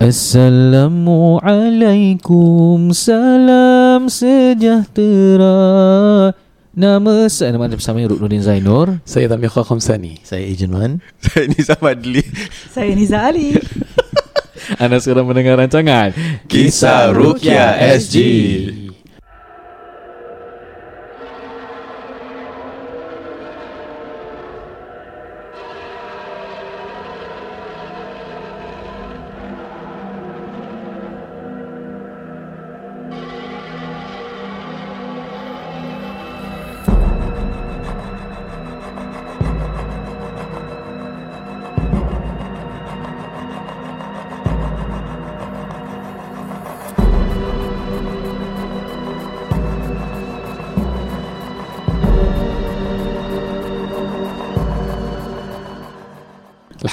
Assalamualaikum Salam sejahtera. Nama saya Nama anda bersama Ruknuddin Zainur. Saya Tamir Khamsani. Saya Ejen Man. Saya Nisa Fadli Saya Niza Ali. Anda sekarang mendengar rancangan Kisah Rukia SG.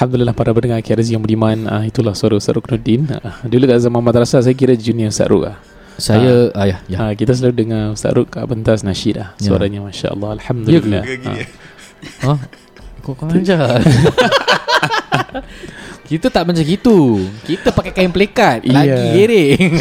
Alhamdulillah para pendengar KRZ yang beriman uh, Itulah suara Ustaz Ruknuddin. Uh, Dulu kat zaman madrasah Saya kira junior Ustaz Ruk uh. Saya ah, ya, ya. Uh, kita selalu dengar Ustaz Ruk kat pentas nasyid lah Ya. Suaranya Masya Allah Alhamdulillah. Ke gini Ah. Ha? Kau kau ajar Kita tak macam gitu. Kita pakai kain plekat Lagi Iya. giring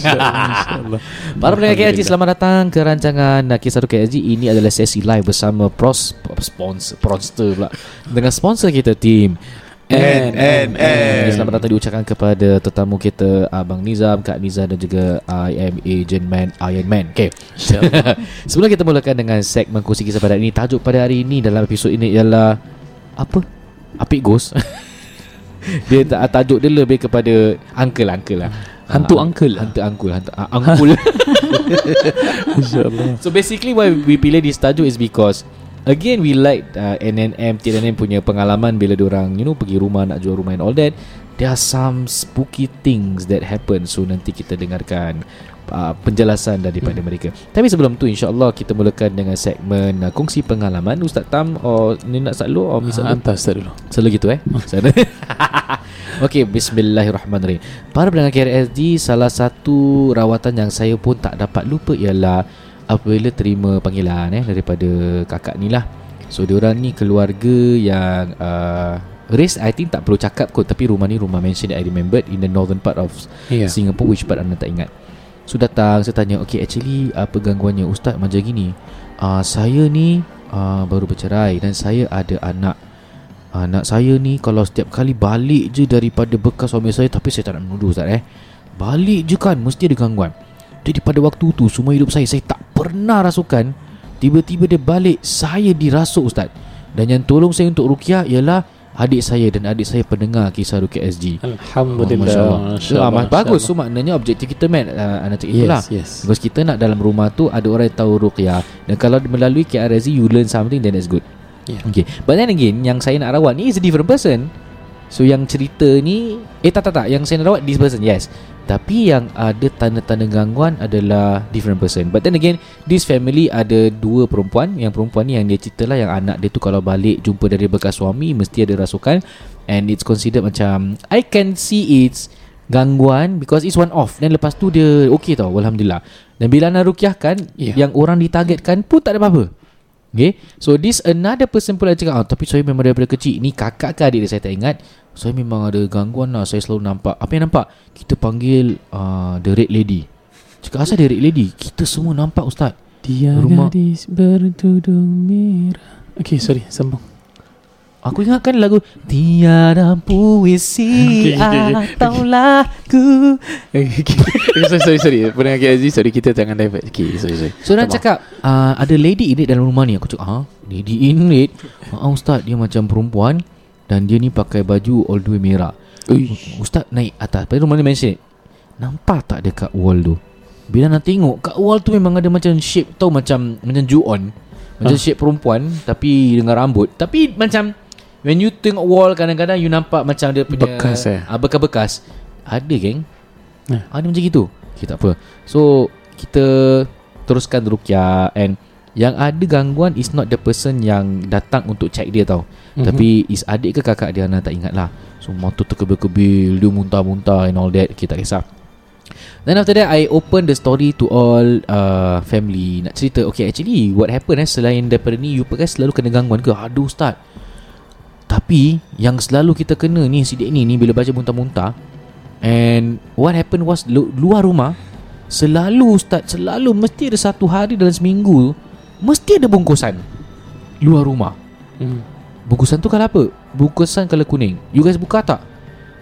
Para pendengar KRG selamat datang ke rancangan uh, Kisah Rukia KRG Ini adalah sesi live bersama pros, sponsor, Pronster pula. Dengan sponsor kita tim N, N, N. Selamat datang diucapkan kepada tetamu kita Abang Nizam, Kak Niza dan juga I am Agent Man, Iron Man. Okay. Sebelum kita mulakan dengan segmen kongsi kisah pada hari ini Tajuk pada hari ini dalam episod ini ialah Apa? Apik Ghost. Dia ta- tajuk dia lebih kepada Uncle-uncle lah. Hantu Ah, uncle lah. Hantu uncle Hantu uh, uncle. So basically why we pilih this tajuk is because Again we like uh, NNM TNM punya pengalaman bila orang you know pergi rumah nak jual rumah and all that. There are some spooky things that happen. So nanti kita dengarkan uh, penjelasan daripada hmm. mereka. Tapi sebelum tu insyaAllah kita mulakan dengan segmen uh, kongsi pengalaman. Ustaz Tam or ni nak Satlu or Miss uh, Satlu Hantar Ustaz dulu. Selalu gitu eh? Sana. Okey, bismillahirrahmanirrahim. Para pendengar KRSD, salah satu rawatan yang saya pun tak dapat lupa ialah apabila terima panggilan eh daripada kakak ni lah. So diorang ni keluarga yang uh, race I think tak perlu cakap kot tapi rumah ni rumah mansion that I remembered in the northern part of Ya Singapore which part anda tak ingat. So datang saya tanya, "Okay, actually apa gangguannya ustaz macam gini?" Uh, saya ni uh, baru bercerai dan saya ada anak Anak saya ni kalau setiap kali balik je daripada bekas suami saya Tapi saya tak nak menuduh Ustaz eh Balik je kan mesti ada gangguan Jadi pada waktu tu semua hidup saya Saya tak pernah rasukan Tiba-tiba dia balik Saya dirasuk Ustaz. Dan yang tolong saya untuk rukiah ialah Adik saya dan adik saya pendengar kisah Rukiah SG Alhamdulillah. Masya Allah. Masya ah, Allah, mas- Bagus. So maknanya objektif kita man uh, Anak cakap itulah. Yes yes. Because kita nak dalam rumah tu Ada orang yang tahu ruqyah Dan kalau melalui KRZ You learn something Then that's good. Yeah. Okay. But then again Yang saya nak rawat ni Is a different person So yang cerita ni Eh tak tak tak. Yang saya rawat This person yes. Tapi yang ada tanda-tanda gangguan Adalah different person. But then again This family ada dua perempuan. Yang perempuan ni yang dia cerita lah Yang anak dia tu kalau balik Jumpa dari bekas suami Mesti ada rasukan. And it's considered macam I can see it's gangguan because it's one off. Then lepas tu dia okay tau alhamdulillah. Dan bila nak rukiahkan Yeah. yang orang ditargetkan pun tak ada apa-apa okay? So this another person pula cakap oh, tapi saya memang daripada kecil. Ni kakak ke adik dia saya tak ingat. Saya memang ada gangguan lah. Saya selalu nampak. Apa yang nampak? Kita panggil uh, the red lady. Cakap asal the red lady? Kita semua nampak ustaz. Dia Rumah- gadis bertudung merah. Okay sorry Sambung Aku ingatkan lagu Tiada puisi Okay, okay, okay. atau lagu Okay, okay. sorry, sorry, sorry. Pendengar KRZ, sorry kita jangan divert. Okay, sorry, sorry. So orang cakap uh, Ada lady in it dalam rumah ni Aku cakap ha? Lady in it ha, Ustaz dia macam perempuan Dan dia ni pakai baju all the way merah Uish. Ustaz naik atas Pada rumah ni mention Nampak tak dekat wall tu Bila nak tengok Kat wall tu memang ada macam shape Tahu macam Macam ju-on Macam Ah. shape perempuan Tapi dengan rambut Tapi macam When you tengok wall Kadang-kadang you nampak Macam dia punya Bekas, eh? ah, Bekas-bekas Ada geng. Eh. Ada macam gitu. Okay tak apa. So Kita Teruskan rukyah. And Yang ada gangguan Is not the person yang Datang untuk check dia tau. Mhm. Tapi is adik ke kakak dia Ana tak ingat lah. So mata terkebil-kebil Dia muntah-muntah And all that. Okay tak kisah. Then after that I open the story to all uh, family. Nak cerita. Okay actually What happened eh Selain daripada ni You pakai selalu kena gangguan ke? Aduh ustaz Tapi Yang selalu kita kena ni Sidik ni ni Bila baca muntah-muntah And what happened was lu- luar rumah selalu ustaz selalu mesti ada satu hari dalam seminggu mesti ada bungkusan luar rumah. Hmm. Bungkusan tu kalau apa? Bungkusan kalau kuning. You guys buka tak?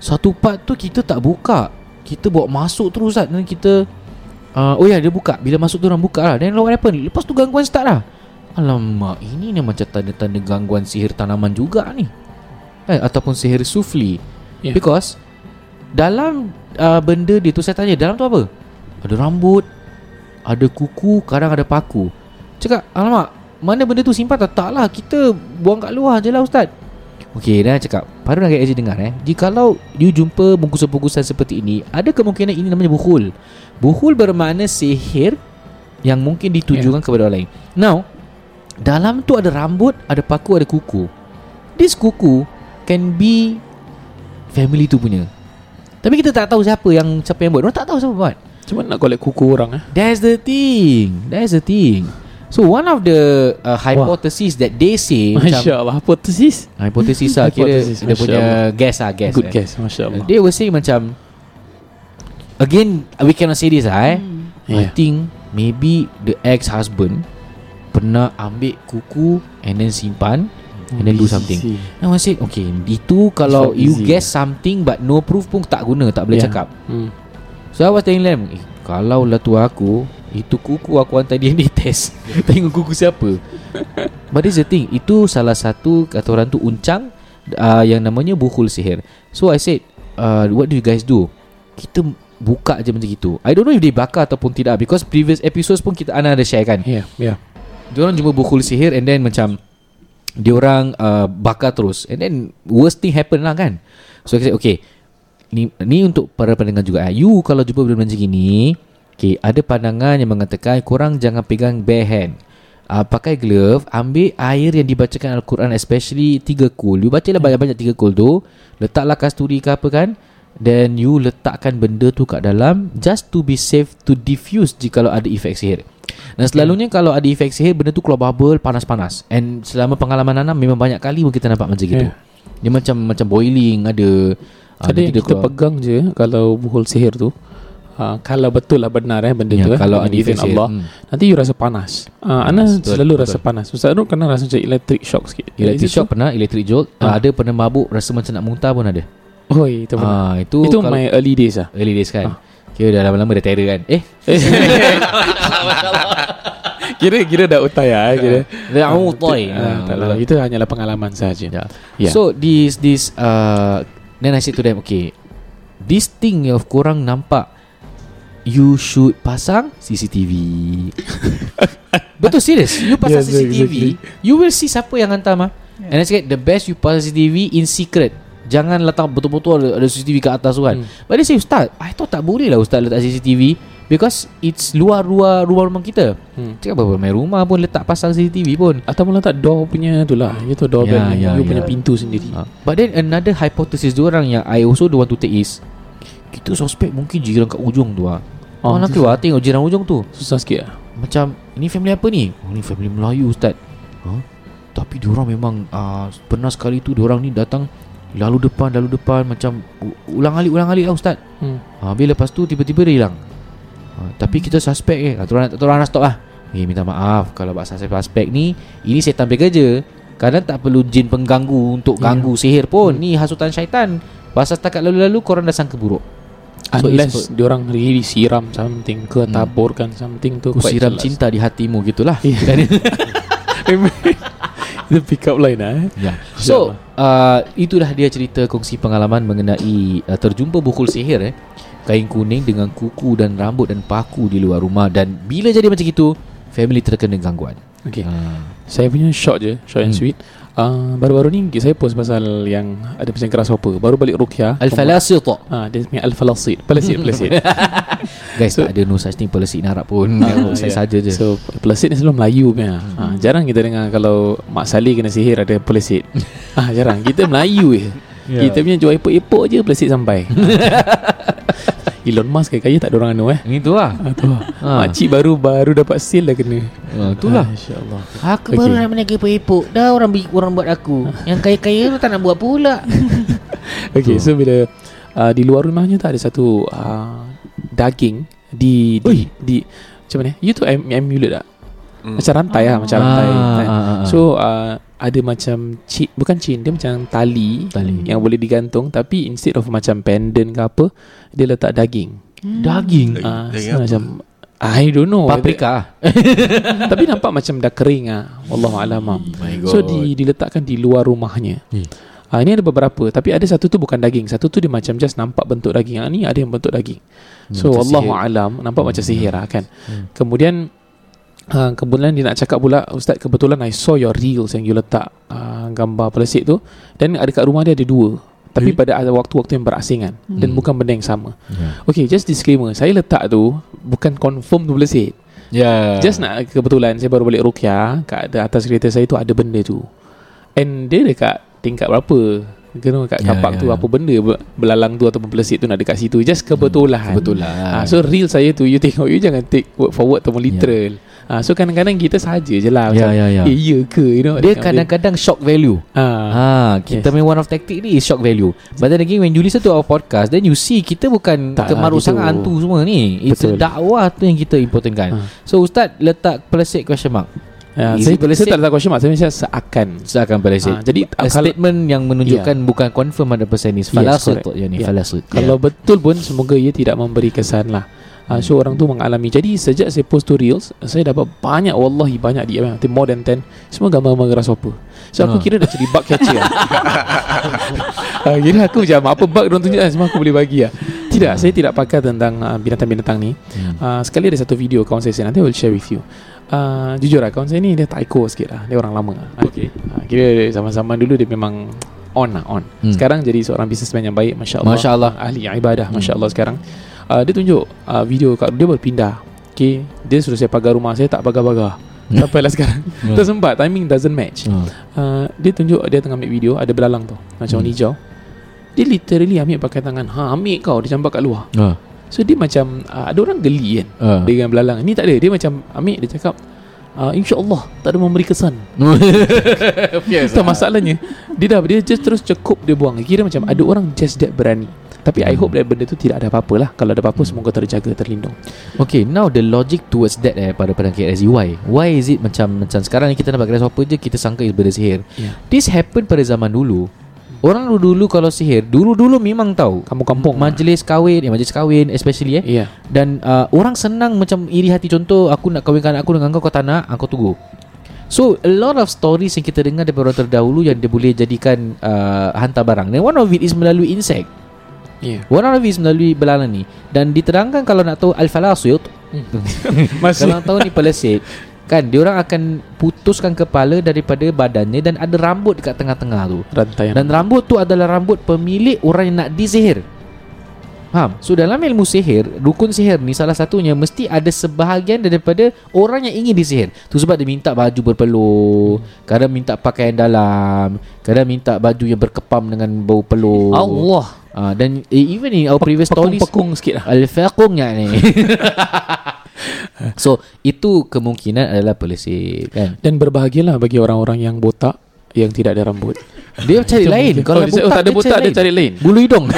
Satu part tu kita tak buka. Kita bawa masuk terus Ustaz Dan kita uh, Oh ya dia buka Bila masuk tu orang buka lah Then what happen Lepas tu gangguan start lah Alamak Ini ni macam tanda-tanda gangguan sihir tanaman juga ni eh, Ataupun sihir sufli Yeah. Because Dalam uh, benda dia tu Saya tanya Dalam tu apa? Ada rambut Ada kuku Kadang ada paku Cakap Alamak Mana benda tu simpan tak? Tak lah Kita buang kat luar je lah Ustaz Okey, dan cakap Baru nak KJ dengar eh Jikalau you jumpa bungkusan-bungkusan seperti ini Ada kemungkinan ini namanya buhul Buhul bermakna sihir Yang mungkin ditujukan yeah. kepada orang lain Now Dalam tu ada rambut Ada paku, ada kuku. This kuku Can be Family tu punya. Tapi kita tak tahu siapa yang Siapa yang buat. Orang tak tahu siapa buat. Macam mana nak collect kuku orang eh? That's the thing. That's the thing. So one of the uh, hypothesis that they say Masya Allah Hipotesis Hipotesis lah Kira Hypothesis, dia punya Allah. guess lah guess Good eh. guess Masya Allah They were saying macam Again We cannot say this lah eh. I Yeah. think Maybe the ex-husband Pernah ambil kuku And then simpan And then do something. See. And I said Okay Itu kalau you easy. guess something But no proof pun tak guna Tak boleh Yeah. cakap. Hmm. So I was telling them eh, Kalau lah tu aku Itu kuku aku hantar dia ni test. Tengok kuku siapa. But this the thing Itu salah satu Kata orang tu uncang uh, Yang namanya buhul sihir. So I said uh, What do you guys do? Kita buka je macam gitu. I don't know if they bakar ataupun tidak Because previous episodes pun kita Ana ada share kan? Yeah Yeah Diorang jumpa buhul sihir And then macam Diorang uh, bakar terus. And then Worst thing happen lah kan. So said okay. Ni, ni untuk para pendengar juga. You kalau jumpa benda macam gini Okay Ada pandangan yang mengatakan Korang jangan pegang bare hand. Uh, Pakai glove Ambil air yang dibacakan Al-Quran Especially tiga kul. You baca lah banyak-banyak tiga kul tu. Letaklah kasturi ke apa kan Then you letakkan benda tu kat dalam Just to be safe To diffuse Jikalau ada efek sihir Dan selalunya kalau ada efek sihir Benda tu keluar bubble Panas-panas And selama pengalaman Ana Memang banyak kali pun kita nampak macam gitu Yeah. Dia macam macam boiling Ada ah, Ada yang kita keluar. pegang je Kalau buhul sihir tu uh, Kalau betul lah benar eh Benda Ya, tu eh kalau ada izin Allah hmm. Nanti you rasa panas uh, Ana Betul, selalu betul. rasa panas Ustaz Nur kena rasa macam electric shock sikit Electric shock pernah Electric jolt Ah. Ada pernah mabuk Rasa macam nak muntah pun ada? Oh itu benar ah, Itu Itu kalau- my early days lah Early days kan Ah. Kira dah lama-lama dah terror kan Eh Kira kira dah utai lah eh, kira. Dah utai Ah, tak lah. Itu hanyalah pengalaman saja. Ya. Ya. So this this uh, then I said to them, okay, this thing of korang nampak, you should pasang CCTV. Betul serius. You pasang Yes, CCTV, exactly. you will see siapa yang hantar mah. And I said the best you pasang CCTV in secret. Jangan letak betul-betul ada, ada CCTV kat atas tu kan. Hmm. But they say Ustaz, I thought tak boleh lah Ustaz letak CCTV because it's luar-luar rumah-rumah kita. Hmm. Cakap apa main rumah pun letak pasang CCTV pun. Ataupun letak door punya tu lah. Itu door Ya, bell. ya, you punya ya. pintu sendiri. Ha. But then another hypothesis orang yang I also don't want to take is kita suspect mungkin jiran kat ujung tu ah. Oh, Oh, nak keluar tengok jiran ujung tu. Susah sikit lah. Macam ini family apa ni? Oh, ni family Melayu ustaz. Ha? Tapi diorang memang uh, pernah sekali tu diorang ni datang lalu depan lalu depan macam ulang alik ulang alik lah ustaz. Hmm. Ha, habis lepas tu tiba-tiba dia hilang. Ha, tapi kita suspect eh. Ha, Tuan tuan nak stop lah. Eh minta maaf kalau suspect suspect ni ini setan bekerja. Kadang tak perlu jin pengganggu untuk ganggu sihir pun. Ni hasutan syaitan. Pasal setakat lalu-lalu korang dah sangka buruk. So, Unless diorang really siram something ke Hmm. taburkan something tu Ku siram jelas. cinta di hatimu gitulah. Ya. Itu pick up line lah eh. Ya. So, uh, itulah dia cerita kongsi pengalaman mengenai uh, terjumpa bukul sihir eh. Kain kuning dengan kuku dan rambut dan paku di luar rumah dan bila jadi macam itu, family terkena gangguan. Okay. Uh, Saya punya short je Short and Hmm. sweet uh, Baru-baru ni Saya post pasal yang Ada macam grasshopper Baru balik Rukia Al-Falasita. Ah, dia punya Al-Falasid Pelasid Pelasid Guys, So- tak ada no such thing policy Arab pun. Ah, Saya ya. saja je. So Pelasid ni selalu Melayu punya ah, Jarang kita dengar Kalau Mak Saleh kena sihir Ada Pelasid ah, Jarang Kita Melayu je Ya. Kita punya jual epok-epok je Pelasid sampai Elon Musk kaya-kaya tak ada orang anu eh Itu lah. ah, tu lah. Ah. Makcik baru Baru dapat seal dah kena Uh, itulah. ah, InsyaAllah Aku Okay. baru nak menaga epok Dah orang orang buat aku Yang kaya-kaya tu tak nak buat pula Okay Tu. so bila uh, di luar rumahnya tu ada satu uh, daging di di, di macam mana? You tu em- emulate tak? Hmm. Macam rantai lah, macam rantai. kan? ah, ah, ah. So uh, ada macam chain, bukan chain dia macam tali, Tali. yang boleh digantung tapi instead of macam pendant ke apa, dia letak daging. daging Daging- Ah, daging so apa? macam I don't know. paprika. tapi nampak macam dah kering ah. Wallahu alam. ah. my So di, diletakkan di luar rumahnya. Hmm. Ah ini ada beberapa tapi ada satu tu bukan daging. Satu tu dia macam just nampak bentuk daging. Ah ni ada yang bentuk daging. So macam wallahu sihir. alam nampak macam sihir lah kan. Hmm. Kemudian uh, kebetulan dia nak cakap pula ustaz kebetulan I saw your reels yang you letak uh, gambar pelesik tu dan ada kat rumah dia ada dua. Tapi Hmm. pada ada waktu-waktu yang berasingan dan Hmm. bukan benda yang sama. Ya. Okay, just disclaimer. Saya letak tu bukan confirm tu pelesik. Ya. Just nak kebetulan saya baru balik Rukia kat atas kereta saya tu ada benda tu. And dia dekat tingkat berapa? Kena kat Ya, kapak ya, tu ya. apa benda belalang tu ataupun pelesik tu nak dekat situ. Just kebetulan. Kebetulan. Ah, so real saya tu you tengok you jangan take word for word ataupun literal. Ah, so kadang-kadang kita saja je lah Ya, macam ya, ya. eh ya ke you know. dia kadang-kadang shock value. ah, Ha, kita Yes. main one of tactic ni is shock value. But then again when you listen to our podcast then you see kita bukan Tak kemaruk lah, sangat hantu semua ni. It's Betul. a dakwah tu yang kita importantkan. Ha. So ustaz letak pelesik question mark. Is saya, saya tak letak question mark Saya seakan. Seakan pelesik. Ah, Jadi A kalau, statement yang menunjukkan bukan confirm 100% ni Yes, falasut yang ni Yeah. falasut. Kalau betul pun Semoga ia tidak memberi kesan lah. Uh, so orang tu mengalami. Jadi sejak saya post tu reels Saya dapat banyak Wallahi banyak DM Nanti more than 10 Semua gambar-gambar grasshopper So aku Ah. kira dah jadi bug catcher. Uh, Kira aku macam Apa bug diorang tunjuk kan Semua aku boleh bagi lah. Tidak Saya tidak pakai tentang uh, Binatang-binatang ni. Hmm. uh, Sekali ada satu video Kawan saya Nanti I will share with you uh, Jujur lah Kawan saya ni Dia taiko sikit lah Dia orang lama lah Okay. uh, Kira zaman-zaman dulu Dia memang On lah on Hmm. Sekarang jadi seorang businessman yang baik Masya Allah Masya Allah. Ahli ibadah Hmm. Masya Allah sekarang uh, Dia tunjuk uh, video kat, Dia berpindah Okay Dia suruh saya pagar rumah saya Tak pagar-pagar Hmm. Sampailah sekarang Hmm. Tak sempat Timing doesn't match Hmm. uh, Dia tunjuk Dia tengah ambil video Ada belalang tu Macam warna Hmm. hijau Dia literally ambil pakai tangan Ha ambil kau Dia campak kat luar Ah. So dia macam uh, Ada orang geli kan? Ah. Dengan belalang. Ni tak ada. Dia macam ambil Dia cakap uh, InsyaAllah Tak ada memberi kesan. Fierce Tak masalahnya. Dia dah Dia just terus cekup Dia buang. Kira macam Ada orang just that berani. Tapi I hope that benda tu Tidak ada apa-apa lah. Kalau ada apa-apa Semoga terjaga Terlindung. Okay now the logic towards that eh Pada pada KRZ Why? Why is it macam Macam sekarang ni kita nampak grasshopper je Kita sangka is benda sihir. Yeah. This happened pada zaman dulu Orang dulu-dulu kalau sihir Dulu-dulu memang tahu. Kampung-kampung. Majlis kahwin eh, Majlis kahwin especially eh. Yeah. Dan uh, orang senang macam iri hati Contoh aku nak kahwinkan aku dengan kau Kau tak nak Kau tunggu. So a lot of stories yang kita dengar Daripada orang terdahulu Yang dia boleh jadikan uh, Hantar barang. Dan one of it is melalui insect. Yeah. One of it is melalui belalang ni Dan diterangkan kalau nak tahu Al-Falasut Masih. Kalau nak tahu ni pelesit Kan diorang akan putuskan kepala daripada badannya Dan ada rambut dekat tengah-tengah tu. Rantai Dan rambut tu adalah rambut pemilik orang yang nak disihir. Faham? So dalam ilmu sihir Rukun sihir ni salah satunya Mesti ada sebahagian daripada Orang yang ingin disihir. Tu sebab dia minta baju berpeluh Kadang minta pakaian dalam Kadang minta baju yang berkepam dengan bau peluh. Allah. Uh, Dan eh, even in our previous stories Pekung-pekung sikit lah. Al-faqungnya ni So itu kemungkinan adalah pelesit kan Dan berbahagialah bagi orang-orang yang botak Yang tidak ada rambut Dia cari lain mungkin. Kalau oh, dia, oh, tak ada botak Dia cari lain Bulu hidung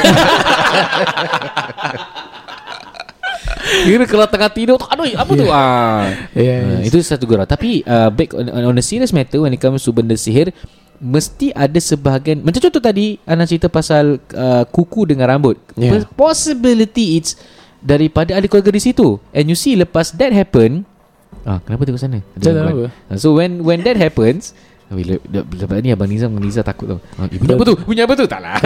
Kira kalau tengah tidur Aduh apa tu ah. yes. Uh, itu satu gurau Tapi uh, back on, on a serious matter When it comes to benda sihir Mesti ada sebahagian Macam contoh tadi Ana cerita pasal uh, Kuku dengan rambut Yeah. yeah. Possibility it's Daripada ahli keluarga di situ And you see lepas that happen ah, Kenapa tengok sana Ada apa. Ah, So when when that happens bila ni Abang Nizam Nizam takut tau ah, eh, Bunyi apa tu Bunyi apa tu Tak lah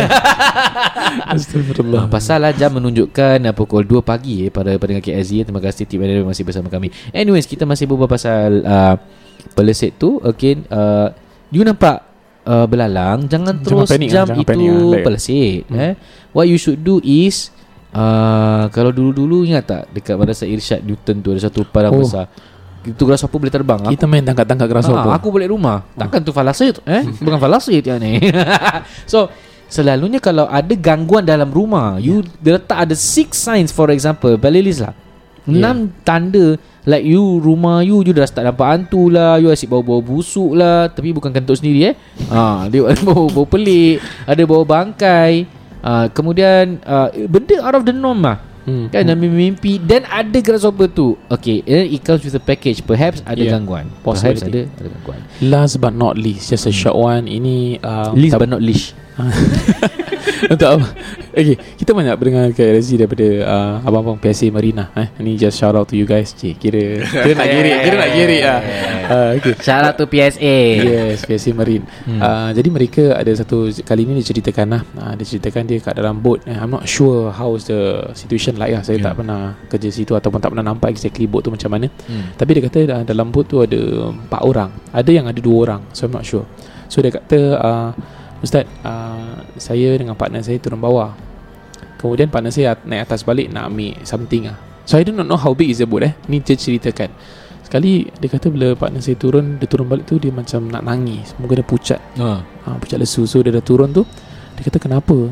Astagfirullah Ah, Pasal lah jam menunjukkan uh, pukul 2 pagi eh, pada pendengar KSZ. Terima kasih tip manager masih bersama kami. Anyways, kita masih berbual pasal uh, pelesit tu. Okay, uh, you nampak uh, belalang, jangan Jangan terus panik lah, jam jangan itu panik lah. Pelesit. Hmm. Eh. What you should do is uh, kalau dulu-dulu ingat tak dekat Madrasah Irsyad Newton tu ada satu padang Oh. besar. Itu grasshopper boleh terbang. Kita main tangkap-tangkap grasshopper Ah, aku balik rumah. Takkan tu falasit eh? Bukan falasit yang ni. so selalunya kalau ada gangguan dalam rumah, you dia letak ada six signs for example, balilis lah. Enam tanda like you rumah you you dah start nampak hantu lah, you asyik bau-bau busuk lah, tapi bukan kentut sendiri eh. Ha, dia ada bau bau pelik, ada bau bangkai. Uh, Kemudian uh, Benda out of the norm lah. Hmm. Kan dalam mimpi Dan ada grasshopper tu. Okay eh, It comes with a package. Perhaps ada Yeah. gangguan. Perhaps ada, ada gangguan. Last but not least Just a short one. Ini uh, Least but not leash Untuk apa? Okay Kita banyak berdengar KRSG daripada uh, Abang-abang PSA Marina eh. Ini just shout out to you guys. Cik kira Kira nak girik Kira nak girik lah uh, Okay. Shout out to PSA Yes PSA Marine. Hmm. uh, Jadi mereka ada satu Kali ni dia ceritakan lah uh, Dia ceritakan dia kat dalam boat eh, I'm not sure How's the situation like lah Saya Yeah. tak pernah kerja situ Ataupun tak pernah nampak Exactly boat tu macam mana. Hmm. Tapi dia kata uh, Dalam boat tu ada Empat orang. Ada yang ada dua orang So I'm not sure. So dia kata uh, Ustaz uh, Saya dengan partner saya turun bawah. Kemudian partner saya naik atas balik Nak ambil something lah. So I do not know how big is the boat eh. Ni dia ceritakan. Sekali dia kata bila partner saya turun Dia turun balik tu Dia macam nak nangis. Muka dia pucat. Uh. ha, Pucat lesu. So dia dah turun tu Dia kata kenapa?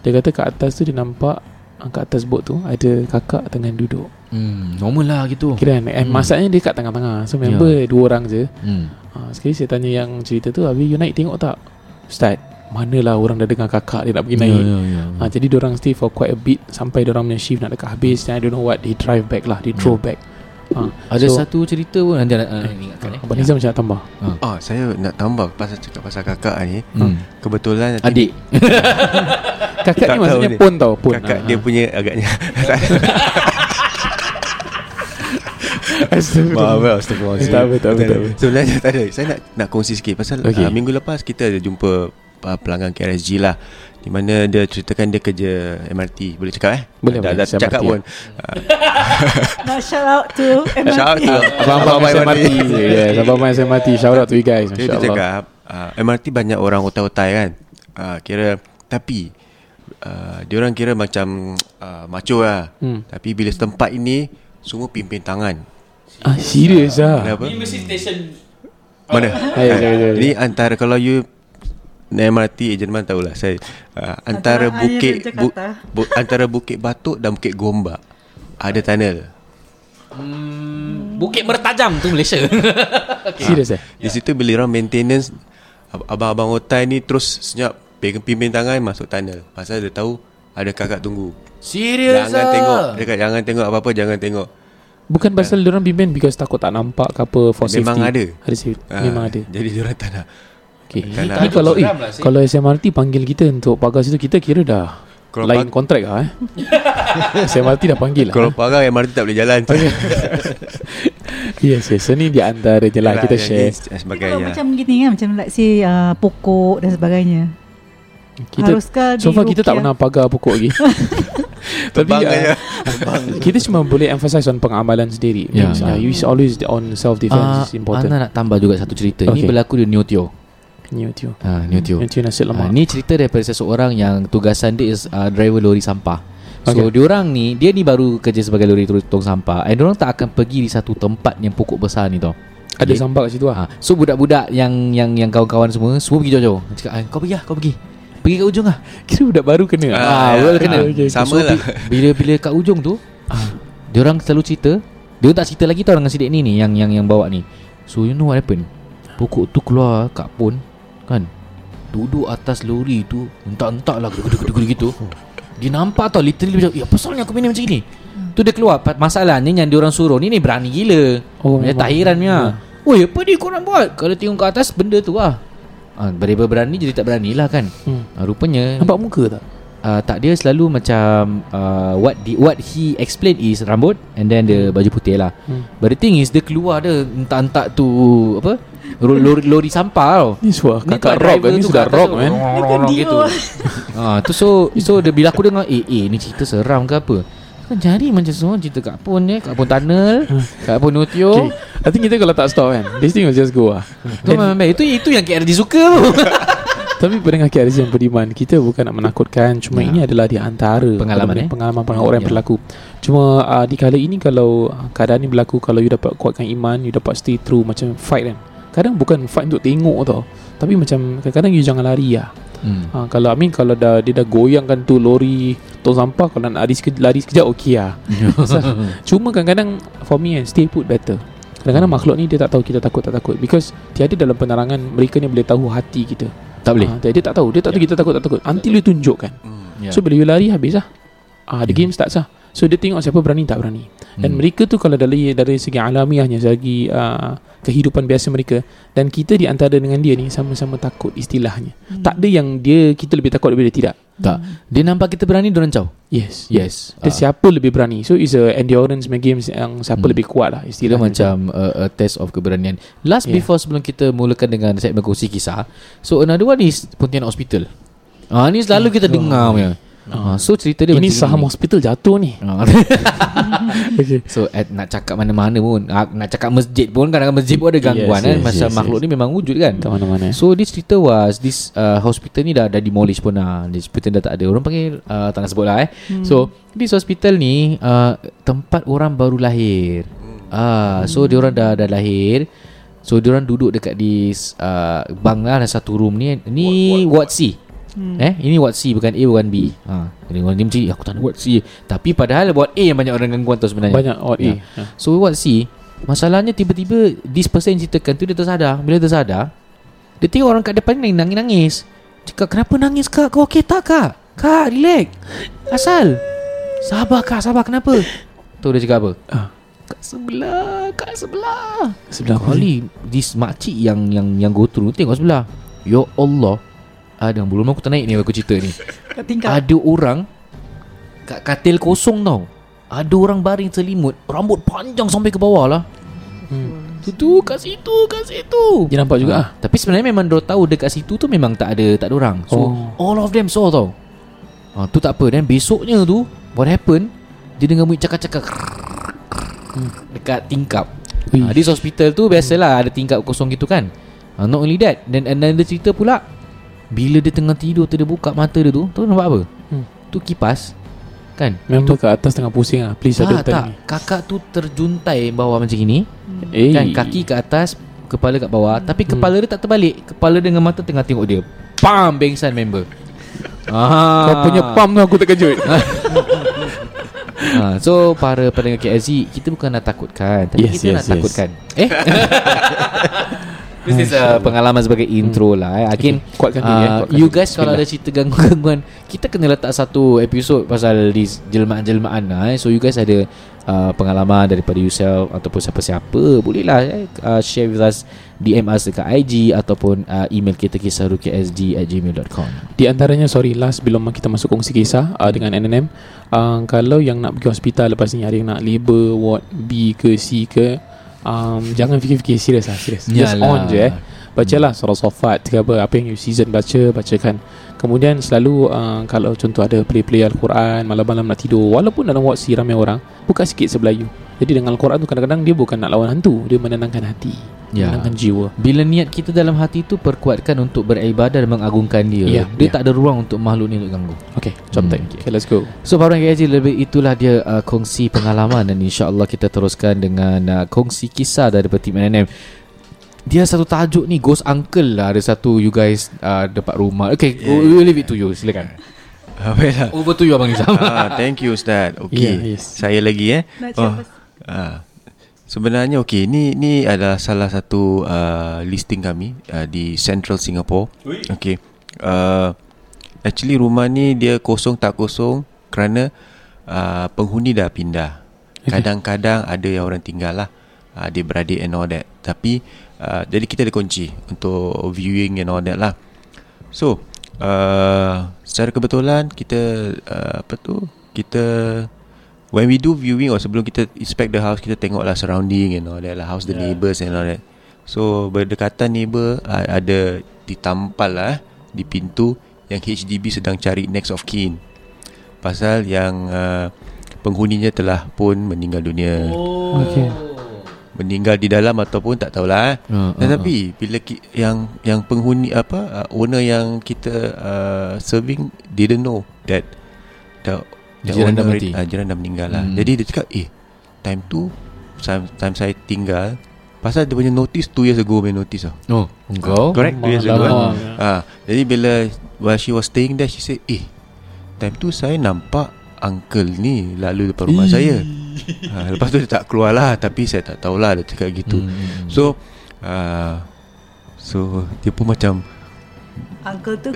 Dia kata kat atas tu dia nampak ah, Kat atas boat tu Ada kakak tengah duduk. Hmm. Normal lah gitu. Kira kan eh, Hmm. Masaknya dia kat tengah-tengah. So member dua orang je. Hmm. ha, Sekali saya tanya yang cerita tu Habis you naik tengok tak Ustaz Manalah orang dah dengar kakak dia nak pergi naik. Ya, ya. Ha, jadi orang stay for quite a bit Sampai orang punya shift nak dekat habis. Then I don't know what They drive back lah They drove back. Ha, Ada So- satu cerita pun Nanti nak uh, ingatkan eh. Abang Nizam macam nak tambah? Oh, saya nak tambah pasal cakap pasal kakak ni. hmm. Kebetulan nanti Adik. Kakak Tak ni maksudnya pun tau pun. Kakak Ha, dia ha. punya agaknya Astagfirullah. Lah Astagfirullahaladzim Tak apa, tak apa, tak apa. Sebenarnya tak ada Saya nak nak kongsi sikit Pasal okay. uh, minggu lepas Kita ada jumpa uh, Pelanggan KRSG lah di mana dia ceritakan dia kerja MRT Boleh cakap eh? Boleh, Dah, boleh. dah cakap MRT, pun Nak shout out to MRT. Shout out to Abang-abang SMRT Yes Abang-abang SMRT Shout out to you guys Dia, cakap uh, MRT banyak orang otai-otai kan uh, Kira Tapi uh, Dia orang kira macam uh, Macho lah Hmm. Tapi bila setempat ini Semua pimpin tangan Ah serius ah Kenapa? station Mana? Hai, hai, hai. Ini antara kalau you naik MRT ejen man tahulah saya uh, antara, Antara bukit bu, bu, antara bukit Batuk dan bukit Gombak ada tunnel. hmm, Bukit Mertajam tu Malaysia Serius eh Di situ bila orang maintenance ab- abang-abang otai ni terus senyap pegang pimpin tangan masuk tunnel. Pasal dia tahu ada kakak tunggu. Serius jangan ah. tengok. Dia kata jangan tengok apa-apa jangan tengok. Bukan pasal dia orang bimbing Because takut tak nampak ke apa For safety Memang ada. Ada safety Ah, Memang ada Jadi dia orang tak nak. Okay. Kan Ni ada. kalau eh, lah, kalau SMRT panggil kita untuk pagar situ kita kira dah Kalau lain pag- kontrak lah eh. SMRT dah panggil Kalau lah. pagar MRT tak boleh jalan. yes, yes. So ni di antara je lah kita share. yang ni Kalau Sebagainya. macam gini kan Macam like say uh, Pokok dan sebagainya Kita Haruskah so far kita tak pernah pagar pokok lagi. Tapi uh, kita cuma boleh emphasize on pengamalan sendiri. Ya, Means, ya. uh, you is always on self defense is important. Ana nak tambah juga satu cerita Ini Okay. berlaku di New Tio New Tio. ha, New Tio New Tio nasi Ha, lemak. ni cerita daripada seseorang yang tugasan dia is uh, driver lori sampah. So Okay. diorang ni Dia ni baru kerja sebagai lori tong sampah And diorang tak akan pergi di satu tempat Yang pokok besar ni tau Ada Okay. sambal kat situ lah. ha. So budak-budak yang yang yang kawan-kawan semua Semua pergi jauh-jauh Cakap ah, kau pergi lah kau pergi Pergi kat ujung lah. Kira budak baru kena. Ah, Ah, ya, well, kena. ah, Okay. Sama so, lah. bi- Bila bila kat ujung tu ah, Diorang selalu cerita. Dia tak cerita lagi tau dengan si dek ni ni Yang yang yang bawa ni. So you know what happen? Pokok tu keluar kat pun Kan? Duduk atas lori tu Entak-entak lah Gedeg-gedeg gitu. Dia nampak tau Literally macam Ya pasalnya aku main macam ni Tu dia keluar. Masalahnya yang diorang suruh ni Ni berani gila. Oh, Dia tak heran punya. Ya. Oi apa ni korang buat? Kalau tengok ke atas Benda tu lah ah, Daripada berani jadi tak berani lah kan Hmm. ah, Rupanya Nampak muka tak? uh, tak dia selalu macam uh, what di, what he explain is rambut and then the baju putih lah. Hmm. But the thing is dia keluar dia entak-entak tu apa? Lori, lori, lori sampah tau. Ni suara Ni kakak tu rock kan Ni sudah rock man Rong, gitu. Ah, tu so so dia bila aku dengar eh eh ni cerita seram ke apa? Kan jadi macam semua cerita kat pun eh, kat pun tunnel, kat pun Nutio. Okay. I think kita kalau tak stop kan This thing will just go lah Tu memang baik. Itu itu yang KRD suka tu. Tapi pendengar KRZ yang beriman Kita bukan nak menakutkan Cuma Ya. ini adalah di antara Pengalaman, eh? Pengalaman-pengalaman orang yang Ya. berlaku Cuma uh, di kala ini Kalau uh, keadaan ni berlaku Kalau you dapat kuatkan iman You dapat stay true Macam fight kan Kadang bukan fight untuk tengok tau Tapi macam Kadang-kadang you jangan lari lah Hmm. ha, Kalau I mean Kalau dah, dia dah goyangkan tu Lori Tong sampah Kalau nak lari, sekejap, lari sekejap Okay lah Cuma kadang-kadang For me kan Stay put better Kadang-kadang makhluk ni Dia tak tahu kita takut tak takut Because Tiada dalam penerangan Mereka ni boleh tahu hati kita Tak boleh. Ah, dia tak tahu, dia tak tahu kita takut tak takut. Until dia tunjukkan. Ya. So bila you lari habis lah. Ah, the game starts lah. So dia tengok siapa berani tak berani. Dan Hmm. mereka tu kalau dari dari segi alamiahnya segi uh, kehidupan biasa mereka dan kita di antara dengan dia ni sama-sama takut istilahnya. Hmm. Tak ada yang dia kita lebih takut daripada dia tidak. Tak. Dia nampak kita berani dia rancau. Yes. Yes. Dia Ah. siapa lebih berani. So it's a endurance main games yang siapa Hmm. lebih kuat lah Kira istilahnya. macam uh, a test of keberanian. Last Yeah. before sebelum kita mulakan dengan segmen kongsi kisah. So another one is Pontianak Hospital. Ah ni selalu kita dengar punya. Ah, so cerita dia Ini saham gini. hospital jatuh ni. Ah. okay. So at, nak cakap mana-mana pun Nak cakap masjid pun Kadang-kadang masjid pun ada gangguan Yes, kan yes, Masa yes, makhluk yes. ni memang wujud kan Kat mana-mana. So this cerita was This uh, hospital ni dah, dah demolish pun lah This hospital dah tak ada Orang panggil uh, Tak nak sebut lah eh hmm. So This hospital ni uh, Tempat orang baru lahir ah, So dia orang dah, dah lahir So dia orang duduk dekat di uh, Bang lah satu room ni Ni ward C Hmm. Eh ini ward C bukan A bukan B. Ha, Jadi orang dia macam Aku tak nak ward C. Tapi padahal ward A yang banyak orang gangguan tu sebenarnya. Banyak Ya. A. Ha. So what see Masalahnya tiba-tiba This person ceritakan tu Dia tersadar. Bila tersadar Dia tengok orang kat depan ni Nangis-nangis. Cakap kenapa nangis kak? Kau okey tak kak? Kak relax. Asal? Sabar kak sabar. Kenapa? Tu dia cakap apa? Ah. Kat sebelah Kat sebelah. Sebelah Kali This makcik yang Yang yang go through Tengok sebelah. Ya Allah Ada belum aku ternaik ni Aku cerita ni. Kat tingkap. ada orang Kat katil kosong tau. Ada orang baring selimut Rambut panjang sampai ke bawah lah. Hmm. Tu tu kat situ Kat situ. Dia nampak juga Ah, ah. Tapi sebenarnya memang Dia tahu dekat situ tu Memang tak ada Tak ada orang. So Oh. all of them saw tau. Ah, Tu tak apa. Dan besoknya tu What happened Dia dengar bunyi cakap-cakap Dekat tingkap. Ah, This hospital tu Biasalah ada tingkap kosong gitu kan? Ah, Not only that Dan another cerita pula Bila dia tengah tidur tu Dia buka mata dia tu Tu nampak apa Hmm. Tu kipas Kan Member kat atas tengah pusing ah. Please tak, ada tak. ni. Kakak tu terjuntai bawah macam ni Eh. Kan kaki ke atas Kepala kat bawah Tapi kepala dia tak terbalik Kepala dengan mata tengah tengok dia Pam Bengsan member ah. Kau punya pam tu aku terkejut. ha, So para pendengar KSZ Kita bukan nak takutkan Tapi Yes, kita yes, nak yes. takutkan Eh This is a pengalaman sebagai intro lah eh. Akin Okay, kuatkan diri, eh, uh, kuatkan You guys kalau ada cerita gangguan-gangguan Kita kena letak satu episod Pasal di jelmaan-jelmaan lah eh. So you guys ada uh, Pengalaman daripada yourself Ataupun siapa-siapa? Bolehlah eh, uh, Share with us DM us dekat IG Ataupun uh, email kita Kisahrukiasd at gmail.com Di antaranya sorry last belum kita masuk kongsi kisah uh, dengan NNM uh, kalau yang nak pergi hospital lepas ni ada yang nak labor ward B ke C ke um, jangan fikir-fikir serius lah serius just on je eh bacalah surah sofat ke apa apa yang you season baca bacakan kemudian selalu uh, kalau contoh ada play-play Al-Quran malam-malam nak tidur walaupun dalam C ramai orang buka sikit sebelah you jadi dengan Al-Quran tu kadang-kadang dia bukan nak lawan hantu dia menenangkan hati Ya. menenangkan jiwa Bila niat kita dalam hati tu Perkuatkan untuk beribadah Dan mengagungkan dia Ya, Dia ya. tak ada ruang untuk makhluk ni untuk ganggu Okay, jom Hmm, okay. Okay, let's go. So para KJ lebih itulah dia uh, kongsi pengalaman dan insya-Allah kita teruskan dengan uh, kongsi kisah daripada tim NNM. Dia satu tajuk ni Ghost Uncle lah ada satu you guys uh, dekat rumah. Okay, yeah. we will leave it to you. Silakan. Baiklah. Over to you abang Nizam. ah, thank you Ustaz. Okey. Yeah, yes. Saya lagi eh. Nak cakap ah. Sebenarnya okey, ni ni adalah salah satu uh, listing kami uh, di Central Singapore. Okey. Uh, actually rumah ni dia kosong tak kosong kerana uh, penghuni dah pindah. Okay. Kadang-kadang ada yang orang tinggal lah. Uh, dia beradik and all that. Tapi uh, jadi kita ada kunci untuk viewing and all that lah. So, uh, secara kebetulan kita uh, apa tu? Kita when we do viewing or sebelum kita inspect the house kita tengoklah surrounding and all that lah house the yeah. neighbours and all that. So berdekatan neighbour uh, ada ditampal lah di pintu yang HDB sedang cari next of kin. Pasal yang uh, penghuninya telah pun meninggal dunia. Oh. Okay. Meninggal di dalam ataupun tak tahulah eh. Uh, Tetapi bila ki, yang yang penghuni apa uh, owner yang kita uh, serving didn't know that the, the Jiran dah owner mati. uh, jiran dah meninggal lah. Hmm. Jadi dia cakap eh time tu time, time saya tinggal pasal dia punya notice 2 years ago punya notice lah. Oh, engkau? Correct 2 years ago. Kan? Ah, jadi bila while she was staying there she said eh time tu saya nampak uncle ni lalu depan rumah saya. Ha, lepas tu dia tak keluar lah tapi saya tak tahulah dia cakap gitu. Hmm. So uh, So Dia pun macam Uncle tu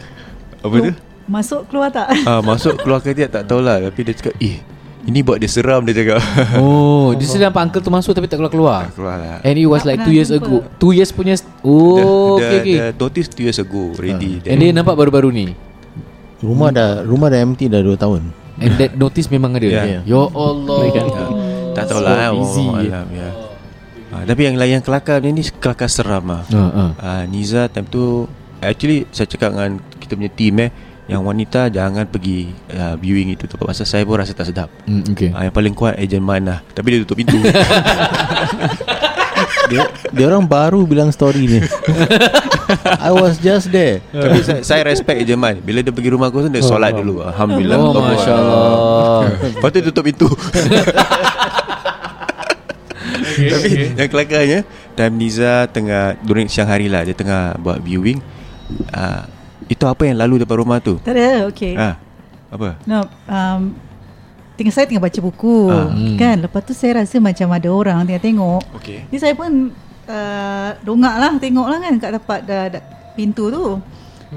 Apa tu? Masuk keluar tak? Ah masuk keluar ke dia tak tahulah tapi dia cakap eh ini buat dia seram dia cakap. Oh, dia sedang nampak uncle tu masuk tapi tak keluar-keluar. keluar lah. And it was Tak like pernah 2 years jumpa. ago. 2 years punya Oh, the, okay okay. the notice 2 years ago ready. And dia nampak baru-baru ni. Rumah dah rumah dah empty dah 2 tahun. And that notice memang ada. Yeah. Ya Allah. Baikkan. tak tahulah So eh, easy. Allah alam, ya. Ah, tapi yang lain yang kelakar ni ni kelakar seram ah. Ha ah. Ah, Niza time tu actually saya cakap dengan kita punya team eh yang wanita jangan pergi uh, viewing itu tempat pasal saya pun rasa tak sedap. Mm, okay. Ah, yang paling kuat ejen man lah Tapi dia tutup pintu Dia dia orang baru bilang story ni. I was just there. Tapi saya, saya respect ejen man. Bila dia pergi rumah aku tu Dia solat dulu. Alhamdulillah. Oh, Masya. Allah. Lepas tu tutup pintu. Tapi yang kelakarnya Time Niza tengah During siang hari lah Dia tengah buat viewing. Uh, Itu apa yang lalu depan rumah tu? Tak ada Okay. Ah, Apa? No um, Tengah saya tengah baca buku. Hmm. Kan Lepas tu saya rasa macam ada orang Tengah tengok Okay Ni saya pun uh, Dongak lah Tengok lah kan Kat tempat da, da, pintu tu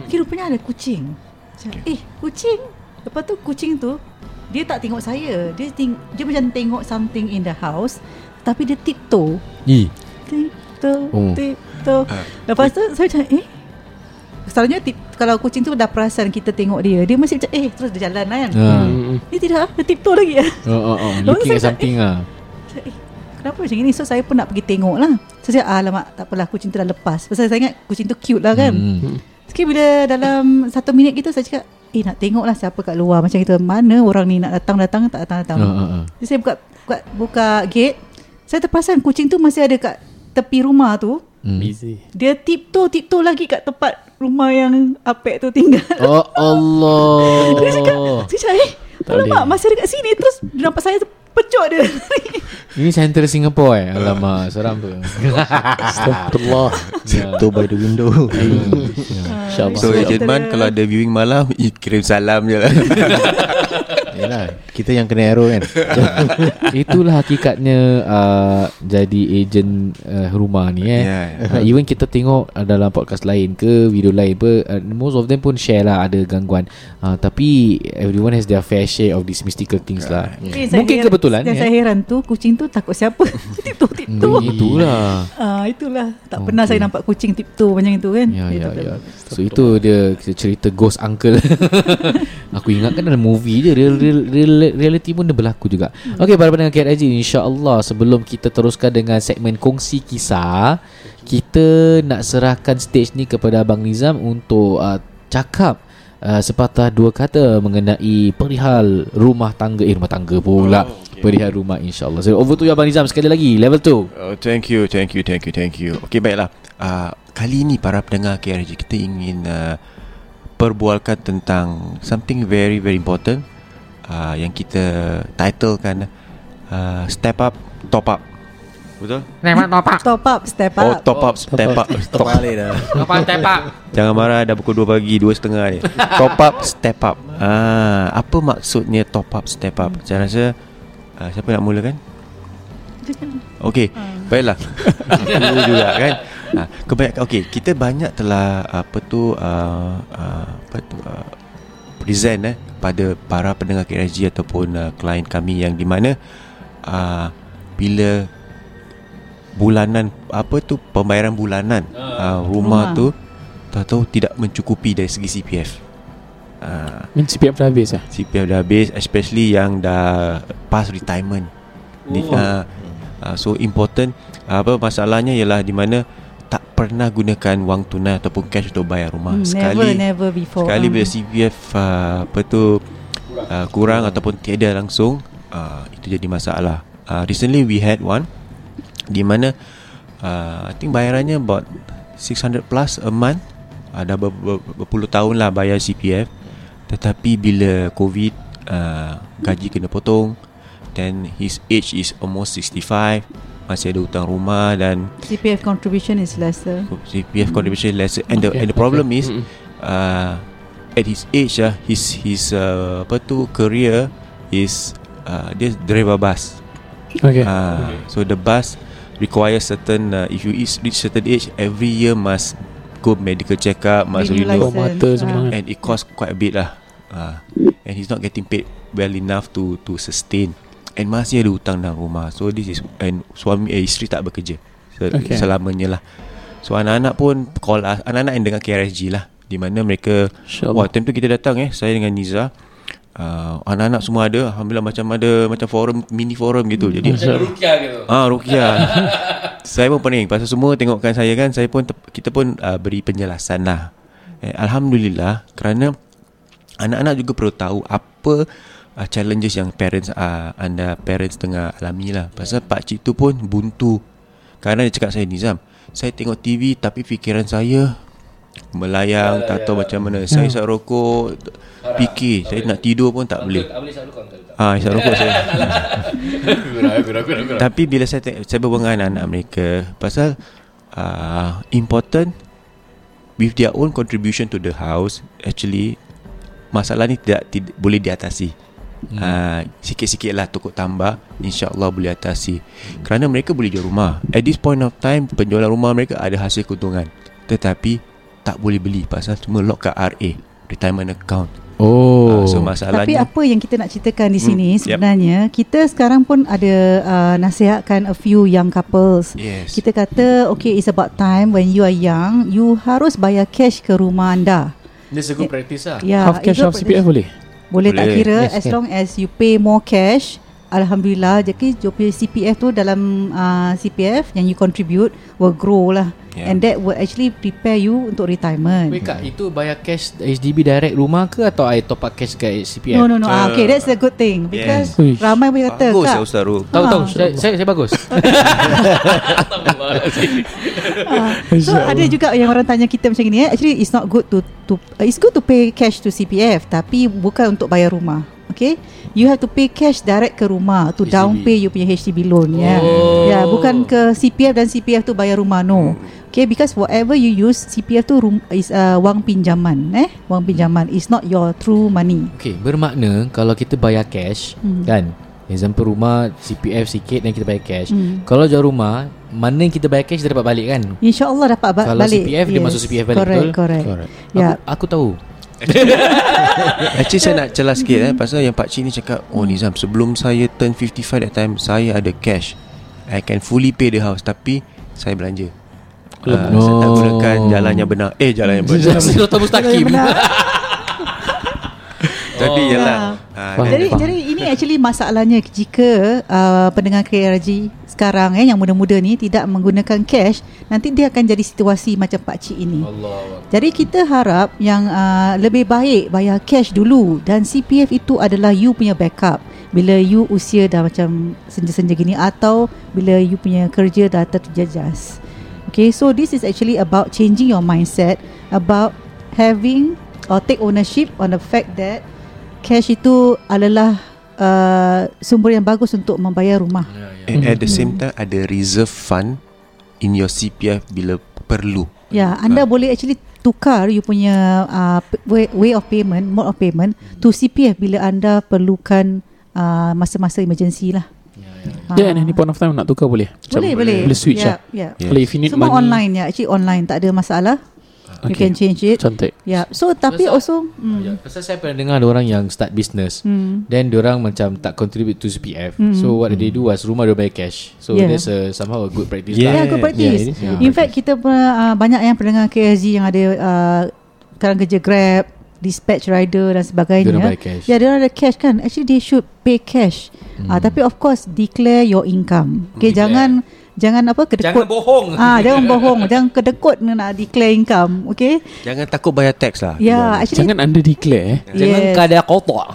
Kira rupanya ada kucing Macam, Eh kucing Lepas tu kucing tu Dia tak tengok saya Dia, ting- dia macam tengok something in the house Tapi dia tiptoe Ih. Tiptoe Oh. Tiptoe Ah. Lepas tu saya macam Eh Selalunya tip, kalau kucing tu dah perasan kita tengok dia Dia masih macam eh terus dia jalan lah kan Ha. Hmm. Ni tidak Dia tiptoe lagi ya. Oh, oh, oh. Lepas Looking saya at something ah. Macam, eh, Kenapa macam ni So saya pun nak pergi tengok lah So saya alamak tak apalah kucing tu dah lepas Pasal saya ingat kucing tu cute lah kan hmm. Sekali bila dalam satu minit gitu Saya cakap Eh nak tengok lah siapa kat luar Macam itu Mana orang ni nak datang-datang Tak datang-datang Ha, ha, ha. Jadi saya buka, buka buka gate Saya terperasan kucing tu masih ada kat tepi rumah tu Hmm. Busy. Dia tiptoe tiptoe lagi kat tempat rumah yang Apek tu tinggal Oh Allah. Dia cakap Saya cakap eh Tak Alamak boleh. masih ada kat sini Terus dia nampak saya Pecok dia Ini center Singapore eh. Alamak, seram tu. Astagfirullah. Ya. Tiptoe by the window. InsyaAllah. So ejen man Kalau ada viewing malam Kirim salam je lah Yalah, kita yang kena arrow kan. Itulah hakikatnya uh, jadi ejen uh, rumah ni eh. Ya, Uh, even kita tengok uh, dalam podcast lain ke video lain pe uh, most of them pun share lah ada gangguan. Uh, tapi everyone has their fair share of these mystical things lah. Eh, saya Mungkin heran- kebetulan Yang ya. saya heran tu Kucing tu takut siapa Tiptoe tiptoe Hmm, itulah. Ah itulah tak pernah saya nampak kucing tiptoe macam itu kan. Ya ya ya. So itu dia cerita ghost uncle. Aku ingat kan dalam movie je real, real, real reality pun dia berlaku juga. Okey para pendengar KRG insya-Allah sebelum kita teruskan dengan segmen kongsi kisah, kita nak serahkan stage ni kepada Abang Nizam untuk uh, cakap uh, sepatah dua kata mengenai perihal rumah tangga eh rumah tangga pula. Oh, okay. Perihal rumah insya-Allah. So over to you Abang Nizam sekali lagi level 2. Oh, thank you, thank you, thank you, thank you. Okey, baiklah. Uh, kali ini para pendengar KRJ kita ingin uh, perbualkan tentang something very very important uh, yang kita titlekan uh, step up, top up. Betul? Top up, step Oh, up. top up, step up. Top up. Dah. Apa step up? Jangan marah dah pukul 2 pagi, 2 setengah ni. Top up, step up. Ah, apa maksudnya top up, step up? Saya rasa uh, siapa nak mulakan? Okey, baiklah. Dulu juga kan. Ha, kebanyakan okey, kita banyak telah apa tu uh, uh, apa tu uh, present eh pada para pendengar KRG ataupun uh, klien kami yang di mana uh, bila bulanan apa tu pembayaran bulanan uh, rumah, rumah. tu tahu-tahu tidak mencukupi dari segi CPF. Uh, Min CPF dah habis lah CPF dah habis especially yang dah past retirement. Ni, Oh. uh, uh, so important uh, apa masalahnya ialah di mana tak pernah gunakan wang tunai ataupun cash untuk bayar rumah. Hmm, sekali never, never before. sekali bila CPF uh, apa tu uh, kurang ataupun tiada langsung uh, itu jadi masalah. Uh, recently we had one di mana uh, I think bayarannya about 600 plus a month. Uh, dah ber, ber, berpuluh tahun lah bayar CPF. Tetapi bila COVID uh, gaji kena potong then his age is almost 65 masih ada hutang rumah dan CPF contribution is lesser. CPF contribution lesser and the Okay, and the problem okay. is uh, at his age ah his his uh, apa tu career is uh, dia driver bus. Okay Uh, so the bus requires certain uh, if you is- reach certain age every year must go medical check up Masuk Renew renew Oh, mata license. semua Ah. kan. And it cost quite a bit lah uh, And he's not getting paid well enough to to sustain And masih ada hutang dalam rumah. So this is And suami eh, isteri tak bekerja. So, Okay. Selamanya lah. So anak-anak pun call us. Anak-anak yang dengan KRSG lah. Di mana mereka InsyaAllah. Wah time tu kita datang eh Saya dengan Niza. Uh, Anak-anak semua ada. Alhamdulillah macam ada Macam forum Mini forum gitu. Jadi Rukia gitu Ah Rukia. Saya pun pening. Pasal semua tengokkan saya kan Saya pun Kita pun uh, beri penjelasan lah. Eh, Alhamdulillah Kerana Anak-anak juga perlu tahu Apa uh, Challenges yang parents uh, Anda parents tengah alami lah. Pasal pakcik tu pun buntu. Kerana dia cakap saya Nizam Saya tengok TV Tapi fikiran saya Melayang Tak tahu macam mana. Saya isap rokok Fikir. Saya nak tidur pun tak boleh. Ah, isap rokok saya. Tapi bila saya saya berbual dengan anak-anak mereka pasal uh, important with their own contribution to the house actually masalah ni tidak, tidak boleh diatasi. Hmm. Uh, sikit-sikit lah tukuk tambah. InsyaAllah boleh atasi. Kerana mereka boleh jual rumah. At this point of time Penjualan rumah mereka ada hasil keuntungan. Tetapi Tak boleh beli Pasal cuma lock kat RA Retirement account. Oh. Uh, So Tapi masalahnya apa yang kita nak ceritakan di sini Hmm, hmm, sebenarnya kita sekarang pun ada uh, nasihatkan a few young couples. Yes. Kita kata okay it's about time when you are young you harus bayar cash ke rumah anda. This is a good practice lah. Ya, Half cash half CPF boleh? Boleh, tak kira Yes, as long as you pay more cash Alhamdulillah Jadi your CPF tu dalam uh, CPF yang you contribute will grow lah Yeah. and that will actually prepare you untuk retirement. Wait kak Itu bayar cash HDB direct rumah ke Atau I top up cash kat CPF No no no. Ah, okay, that's a good thing because Yes. ramai boleh kata Bagus kak. ya Ustaz Ru Tahu tahu Ah. saya, saya, saya bagus Ah, so ada juga yang orang tanya kita macam ni eh. Actually it's not good to to uh, it's good to pay cash to CPF tapi bukan untuk bayar rumah. Okay? You have to pay cash direct ke rumah To HDB. down pay you punya HDB loan Ya. Oh. yeah, Bukan ke CPF dan CPF tu bayar rumah No. Okay because whatever you use CPF tu rum, is uh, wang pinjaman eh? Wang pinjaman. It's not your true money. Okay bermakna Kalau kita bayar cash Hmm. Kan? Example rumah CPF sikit Dan kita bayar cash. Hmm. Kalau jual rumah Mana yang kita bayar cash Kita dapat balik kan? InsyaAllah dapat ba- Kalau balik. CPF, dia masuk CPF balik, correct, betul? Correct. Correct. Ya. Aku, aku tahu Actually saya nak celah sikit eh. Pasal yang Pak Cik ni cakap Oh Nizam sebelum saya turn 55 that time Saya ada cash. I can fully pay the house Tapi Saya belanja. Uh, Saya tak Oh. gunakan jalan yang benar. Eh jalan yang benar. Sirotol mustaqim Tapi Oh. yalah. Ya. Uh, Faham. Jadi jadi ini actually masalahnya jika uh, pendengar KRG sekarang eh yang muda-muda ni tidak menggunakan cash, nanti dia akan jadi situasi macam pak cik ini. Allah Jadi kita harap yang uh, lebih baik bayar cash dulu dan CPF itu adalah you punya backup bila you usia dah macam senja-senja gini atau bila you punya kerja dah terjejas. Okay, so this is actually about changing your mindset about having or take ownership on the fact that cash itu adalah uh, sumber yang bagus untuk membayar rumah. And at the same time Ada reserve fund In your CPF Bila perlu Ya, anda boleh actually tukar you punya uh, way, way of payment, mode of payment to CPF bila anda perlukan uh, masa-masa emergency lah. Ah. Yeah, and any point of time nak tukar boleh? Macam boleh, boleh. Boleh switch ya, lah. ya. Yes. Kalau if you need Semua money online ya, actually online tak ada masalah. You Okay. can change it. Cantik Ya. So tapi Pasal- also Ya, hmm, Pasal saya pernah dengar ada orang yang start business hmm, Then diorang macam tak contribute to CPF Hmm. So what they do was Rumah dia bayar cash So Yeah. that's a, somehow a good practice Yeah. lah yeah, good practice. yeah, good In fact kita pernah uh, banyak yang pendengar KSG yang ada uh, sekarang kerja Grab, dispatch rider dan sebagainya. Bayar cash Ya, dia ada cash kan. Actually they should pay cash. Hmm. Uh, tapi of course declare your income. Okay, Declare. jangan jangan apa Jangan kedekut. bohong Ah, jangan bohong, jangan kedekut nak declare income, okay? Jangan takut bayar tax lah Ya, actually Jangan under declare eh. Jangan Yes. kada kotor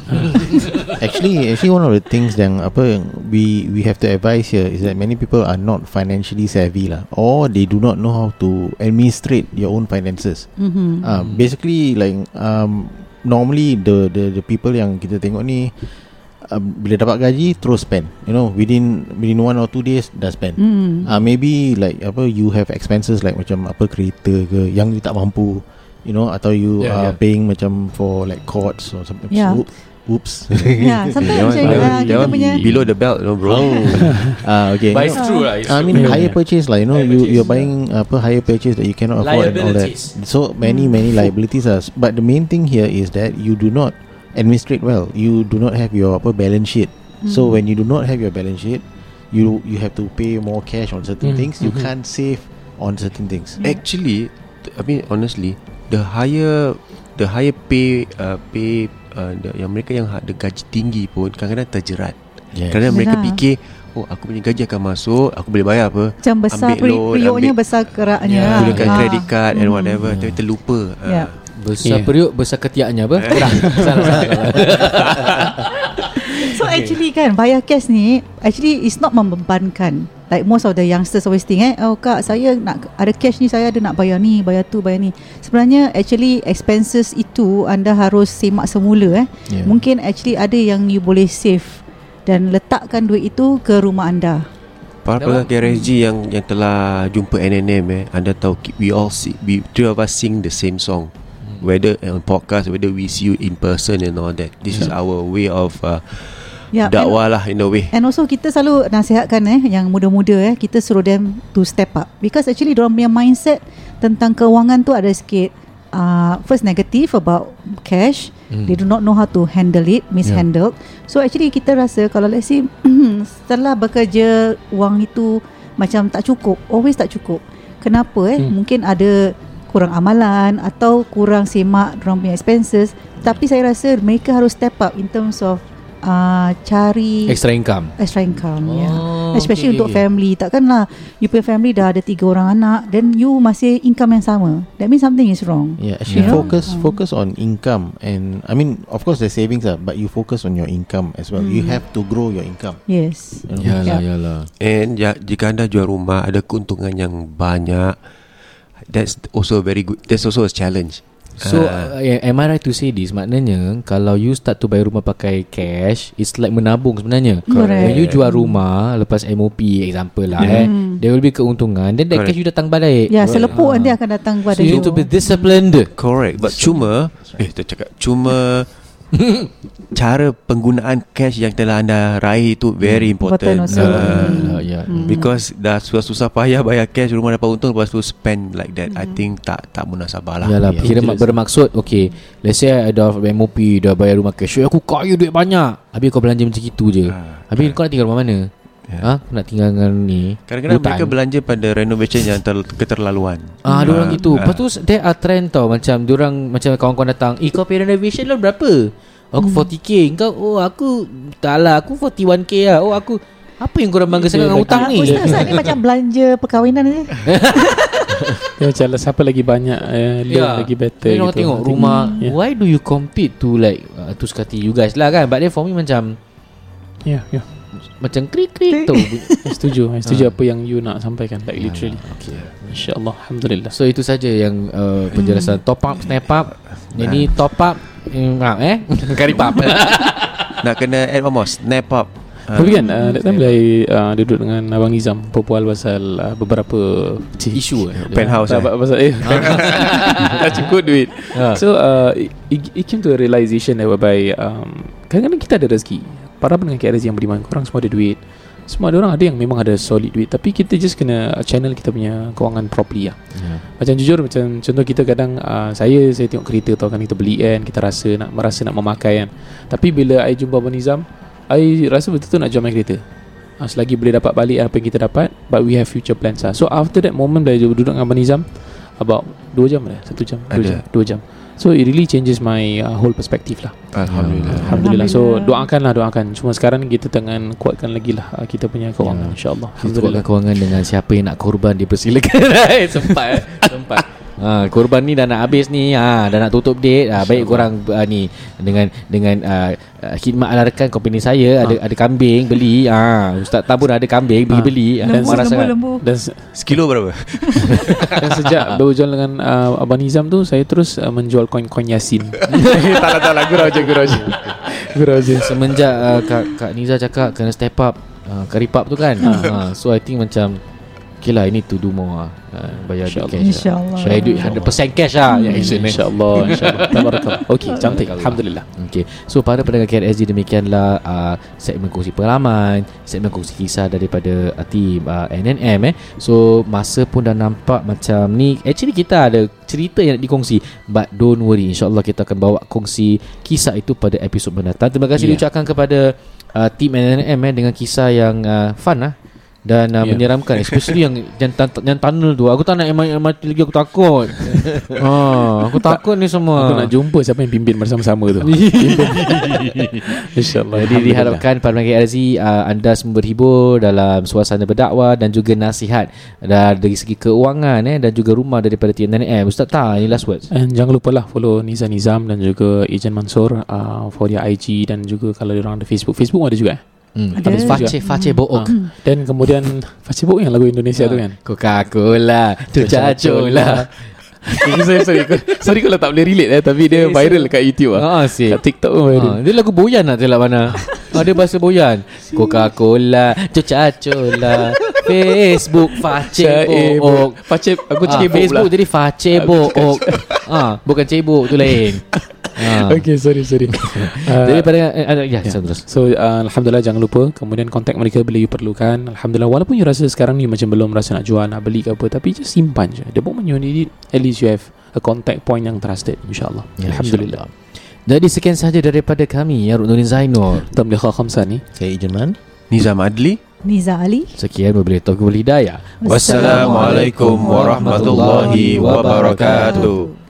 actually, actually one of the things yang apa yang we we have to advise here is that many people are not financially savvy lah, or they do not know how to administrate your own finances. mm-hmm. Uh, basically, like um, normally the the the people yang kita tengok ni. Uh, bila dapat gaji terus spend you know within within one or two days dah spend mm. uh, maybe like apa you have expenses like macam apa kereta ke yang you tak mampu you know atau you Yeah, yeah, are yeah. paying macam for like courts or something Yeah. so Oops. Sometimes That one- macam uh, kita punya Below the belt no bro Ah, okay. But it's true lah it's I true. mean Yeah, higher yeah. purchase lah you know Higher you purchase. you're buying apa higher purchase that you cannot afford and all that. So many many liabilities are. But the main thing here is that you do not administrate well. You do not have your apa balance sheet. So when you do not have your balance sheet, you you have to pay more cash on certain Mm, things. You mhm. can't save on certain things. Actually I mean honestly The higher The higher pay uh, Pay uh, the, Yang mereka yang ada gaji tinggi pun Kadang-kadang terjerat Yes. Kerana mereka Yelah. fikir Oh aku punya gaji akan masuk Aku boleh bayar apa macam besar ambil loan, periuknya ambil- besar keraknya. Ya, lah. Gunakan Ah. credit card And Hmm. whatever Tapi terlupa Ya. Ah. Besar Yeah. periuk Besar ketiaknya apa? Kurang Salah salah So actually kan Bayar cash ni Actually it's not membebankan. Like most of the youngsters always think eh Oh kak saya nak Ada cash ni Saya ada nak bayar ni Bayar tu bayar ni. Sebenarnya actually Expenses itu Anda harus semak semula eh. Yeah. Mungkin actually ada yang you boleh save Dan letakkan duit itu Ke rumah anda. Para pelanggan KRSG yang yang telah jumpa NNM eh, anda tahu we all see, we three of us sing the same song. Whether on podcast, whether we see you in person and all that. This is our way of uh, and- dakwah lah in a way. And also kita selalu nasihatkan eh yang muda-muda eh kita suruh them to step up because actually orang punya mindset tentang kewangan tu ada sikit uh, first negative about cash Hmm. they do not know how to handle it mishandled so actually kita rasa kalau let's say setelah bekerja wang itu macam tak cukup always tak cukup kenapa eh Hmm. mungkin ada kurang amalan atau kurang semak orang punya expenses tapi saya rasa mereka harus step up in terms of uh, cari Extra income extra income Oh, yeah. okay, especially untuk okay. family takkanlah you punya family dah ada tiga orang anak then you masih income yang sama that means something is wrong Yeah, actually You know? focus Mm. focus on income and I mean of course the savings are but you focus on your income as well. You Mm. have to grow your income. yes. Yalah Yeah. yalah And ya, jika anda jual rumah ada keuntungan yang banyak, that's also very good. That's also a challenge. So uh, Ah. yeah, am I right to say this Maknanya Kalau you start to bayar rumah pakai cash It's like menabung sebenarnya Correct. When you jual rumah Lepas MOP Example lah eh Hmm. There will be keuntungan Then that Correct. cash you datang balik ya selepuk Ah. nanti akan datang kepada So you need to be disciplined Correct. But cuma, eh, kita cakap cuma cara penggunaan cash yang telah anda raih itu very important. Important also. Ah, Hmm. Ya, ya. Hmm. Because dah susah-susah payah bayar cash rumah dapat untung lepas tu spend like that. I think tak tak munasabah lah. Yalah Yeah. kira mak bermaksud Okay Let's say I dah MOP Dah bayar rumah cash Aku kaya duit banyak Habis kau belanja macam itu je Ah, Habis kau nak tinggal rumah mana. Ha? Kau nak tinggal dengan ni Kadang-kadang hutan. mereka belanja pada renovation yang ter, keterlaluan. Ah, ada orang Ah, gitu. ah. Lepas tu there are trend tau macam orang macam kawan-kawan datang, "Eh, kau pay renovation loan berapa?" Aku 40k. Kau oh aku tak lah, aku 41k lah. Oh aku apa yang korang bangga sangat dengan hutang ni? Ustaz, Ustaz ni macam belanja perkahwinan ni Dia macam lah, siapa lagi banyak uh, loan Ya. lagi better Then orang gitu. tengok rumah Yeah. Why do you compete to like uh, Tu sekati you guys lah kan But then for me macam Ya, ya. Macam krik-krik tu. I setuju. I setuju Ah. apa yang you nak sampaikan. Like literally. okay. Insya-Allah. Alhamdulillah. So itu saja yang uh, penjelasan. Top up, snap up. Ini top up. Mm, ah, Eh? Karipap Nak kena add one more. Snap up. Ah. Tapi kan uh, That time bila I uh, duduk dengan Abang Nizam Berbual pasal uh, Beberapa Isu eh? Penthouse tak, eh? Pasal eh Tak cukup duit. Ah. So uh, it, it came to a realization that whereby um, Kadang-kadang kita ada rezeki Para pendengar KRZ yang beriman? Korang semua ada duit. Semua ada orang ada yang memang ada solid duit. Tapi kita just kena channel kita punya Kewangan properly lah. Ya. Macam jujur Macam contoh kita kadang uh, Saya saya tengok kereta tu Kan kita beli kan Kita rasa nak Merasa nak memakai kan. Tapi bila I jumpa Abang Nizam I rasa betul-betul nak jual my kereta. Uh, Selagi boleh dapat balik Apa yang kita dapat But we have future plans lah. So after that moment Bila duduk dengan Abang Nizam About 2 jam lah 1 jam 2 Ada. jam 2 jam So it really changes my uh, whole perspective lah. Alhamdulillah. Alhamdulillah. So Alhamdulillah. doakan lah doakan. Cuma sekarang kita tengah kuatkan lagi lah uh, Kita punya kewangan Ya. InsyaAllah. Kita buatkan kewangan dengan siapa yang nak korban dipersilakan Sempat eh? Sempat Ha, korban ni dah nak habis ni. Ha, Dah nak tutup date. Ha, Baik korang uh, ni Dengan dengan uh, uh, khidmat ala rekan company saya ada ada kambing beli. Ha, Ustaz Tabur ada kambing Ha. beli. Ha, lembu lembu sangat. lembu. Dan se- Sekilo berapa? Dan sejak berjual dengan uh, Abang Nizam tu Saya terus uh, menjual koin-koin Yasin. Tak lah tak lah Gurau je Gurau je. Gurau je. Semenjak uh, Kak, Kak Niza cakap Kena step up uh, Karipap tu kan? Ha. So I think macam Okay lah I need to do more lah. Uh, Bayar duit InsyaAllah. cash lah. InsyaAllah. Should I do it 100% cash lah. Yang action ni InsyaAllah InsyaAllah. Tabarakallah. Okey cantik Alhamdulillah. Okay So para pendengar KRSG demikianlah uh, Segmen kongsi pengalaman Segmen kongsi kisah daripada uh, Tim uh, NNM eh. So masa pun dah nampak macam ni Actually kita ada cerita yang nak dikongsi But don't worry. InsyaAllah kita akan bawa kongsi Kisah itu pada episod mendatang. Terima kasih Yeah. diucapkan kepada uh, Tim NNM eh, Dengan kisah yang uh, fun lah dan uh, Yeah. menyeramkan especially yang yang, tan- yang tunnel tu aku tak nak MRT lagi aku takut ah, aku takut ni semua Aku nak jumpa siapa yang pimpin bersama-sama tu InsyaAllah Jadi diharapkan para pendengar RZ uh, anda semua berhibur dalam suasana berdakwah dan juga nasihat dari segi keuangan eh dan juga rumah daripada TNM. Ustaz tak ini last words. And jangan lupa lah follow Niza Nizam dan juga Ejen Mansur uh, for dia IG dan juga kalau dia orang ada Facebook. Facebook ada juga eh? Hmm. Ada. Face face book. Ah. Dan kemudian Facebook yang lagu Indonesia tu kan. Coca-Cola, tu cacola. Okay, sorry, sorry, sorry kalau tak boleh relate eh Tapi dia viral kat YouTube lah Ah, si. Kat TikTok pun viral Ah, dia lagu Boyan nak telak mana? Ah, dia bahasa Boyan. Coca-Cola, tu cacola. Facebook face book. Pacip Aku Ah, cebok Facebook pula jadi Facebook. ah, bukan cebok tu lain. Ah. Okay sorry sorry. Uh, Daripada uh, uh, ya, yeah. terus. So uh, Alhamdulillah jangan lupa Kemudian kontak mereka bila you perlukan. Alhamdulillah Walaupun you rasa sekarang ni Macam belum rasa nak jual Nak beli ke apa Tapi just simpan je. The moment you need it At least you have A contact point yang trusted InsyaAllah. Ya, Alhamdulillah. Jadi sekian saja daripada kami ya Nurin Zainur. Tamliha khamsa ni. Saya Ijeman Nizam Adli. Niza Ali. Sekian taufiq wal hidayah. Wassalamualaikum warahmatullahi wabarakatuh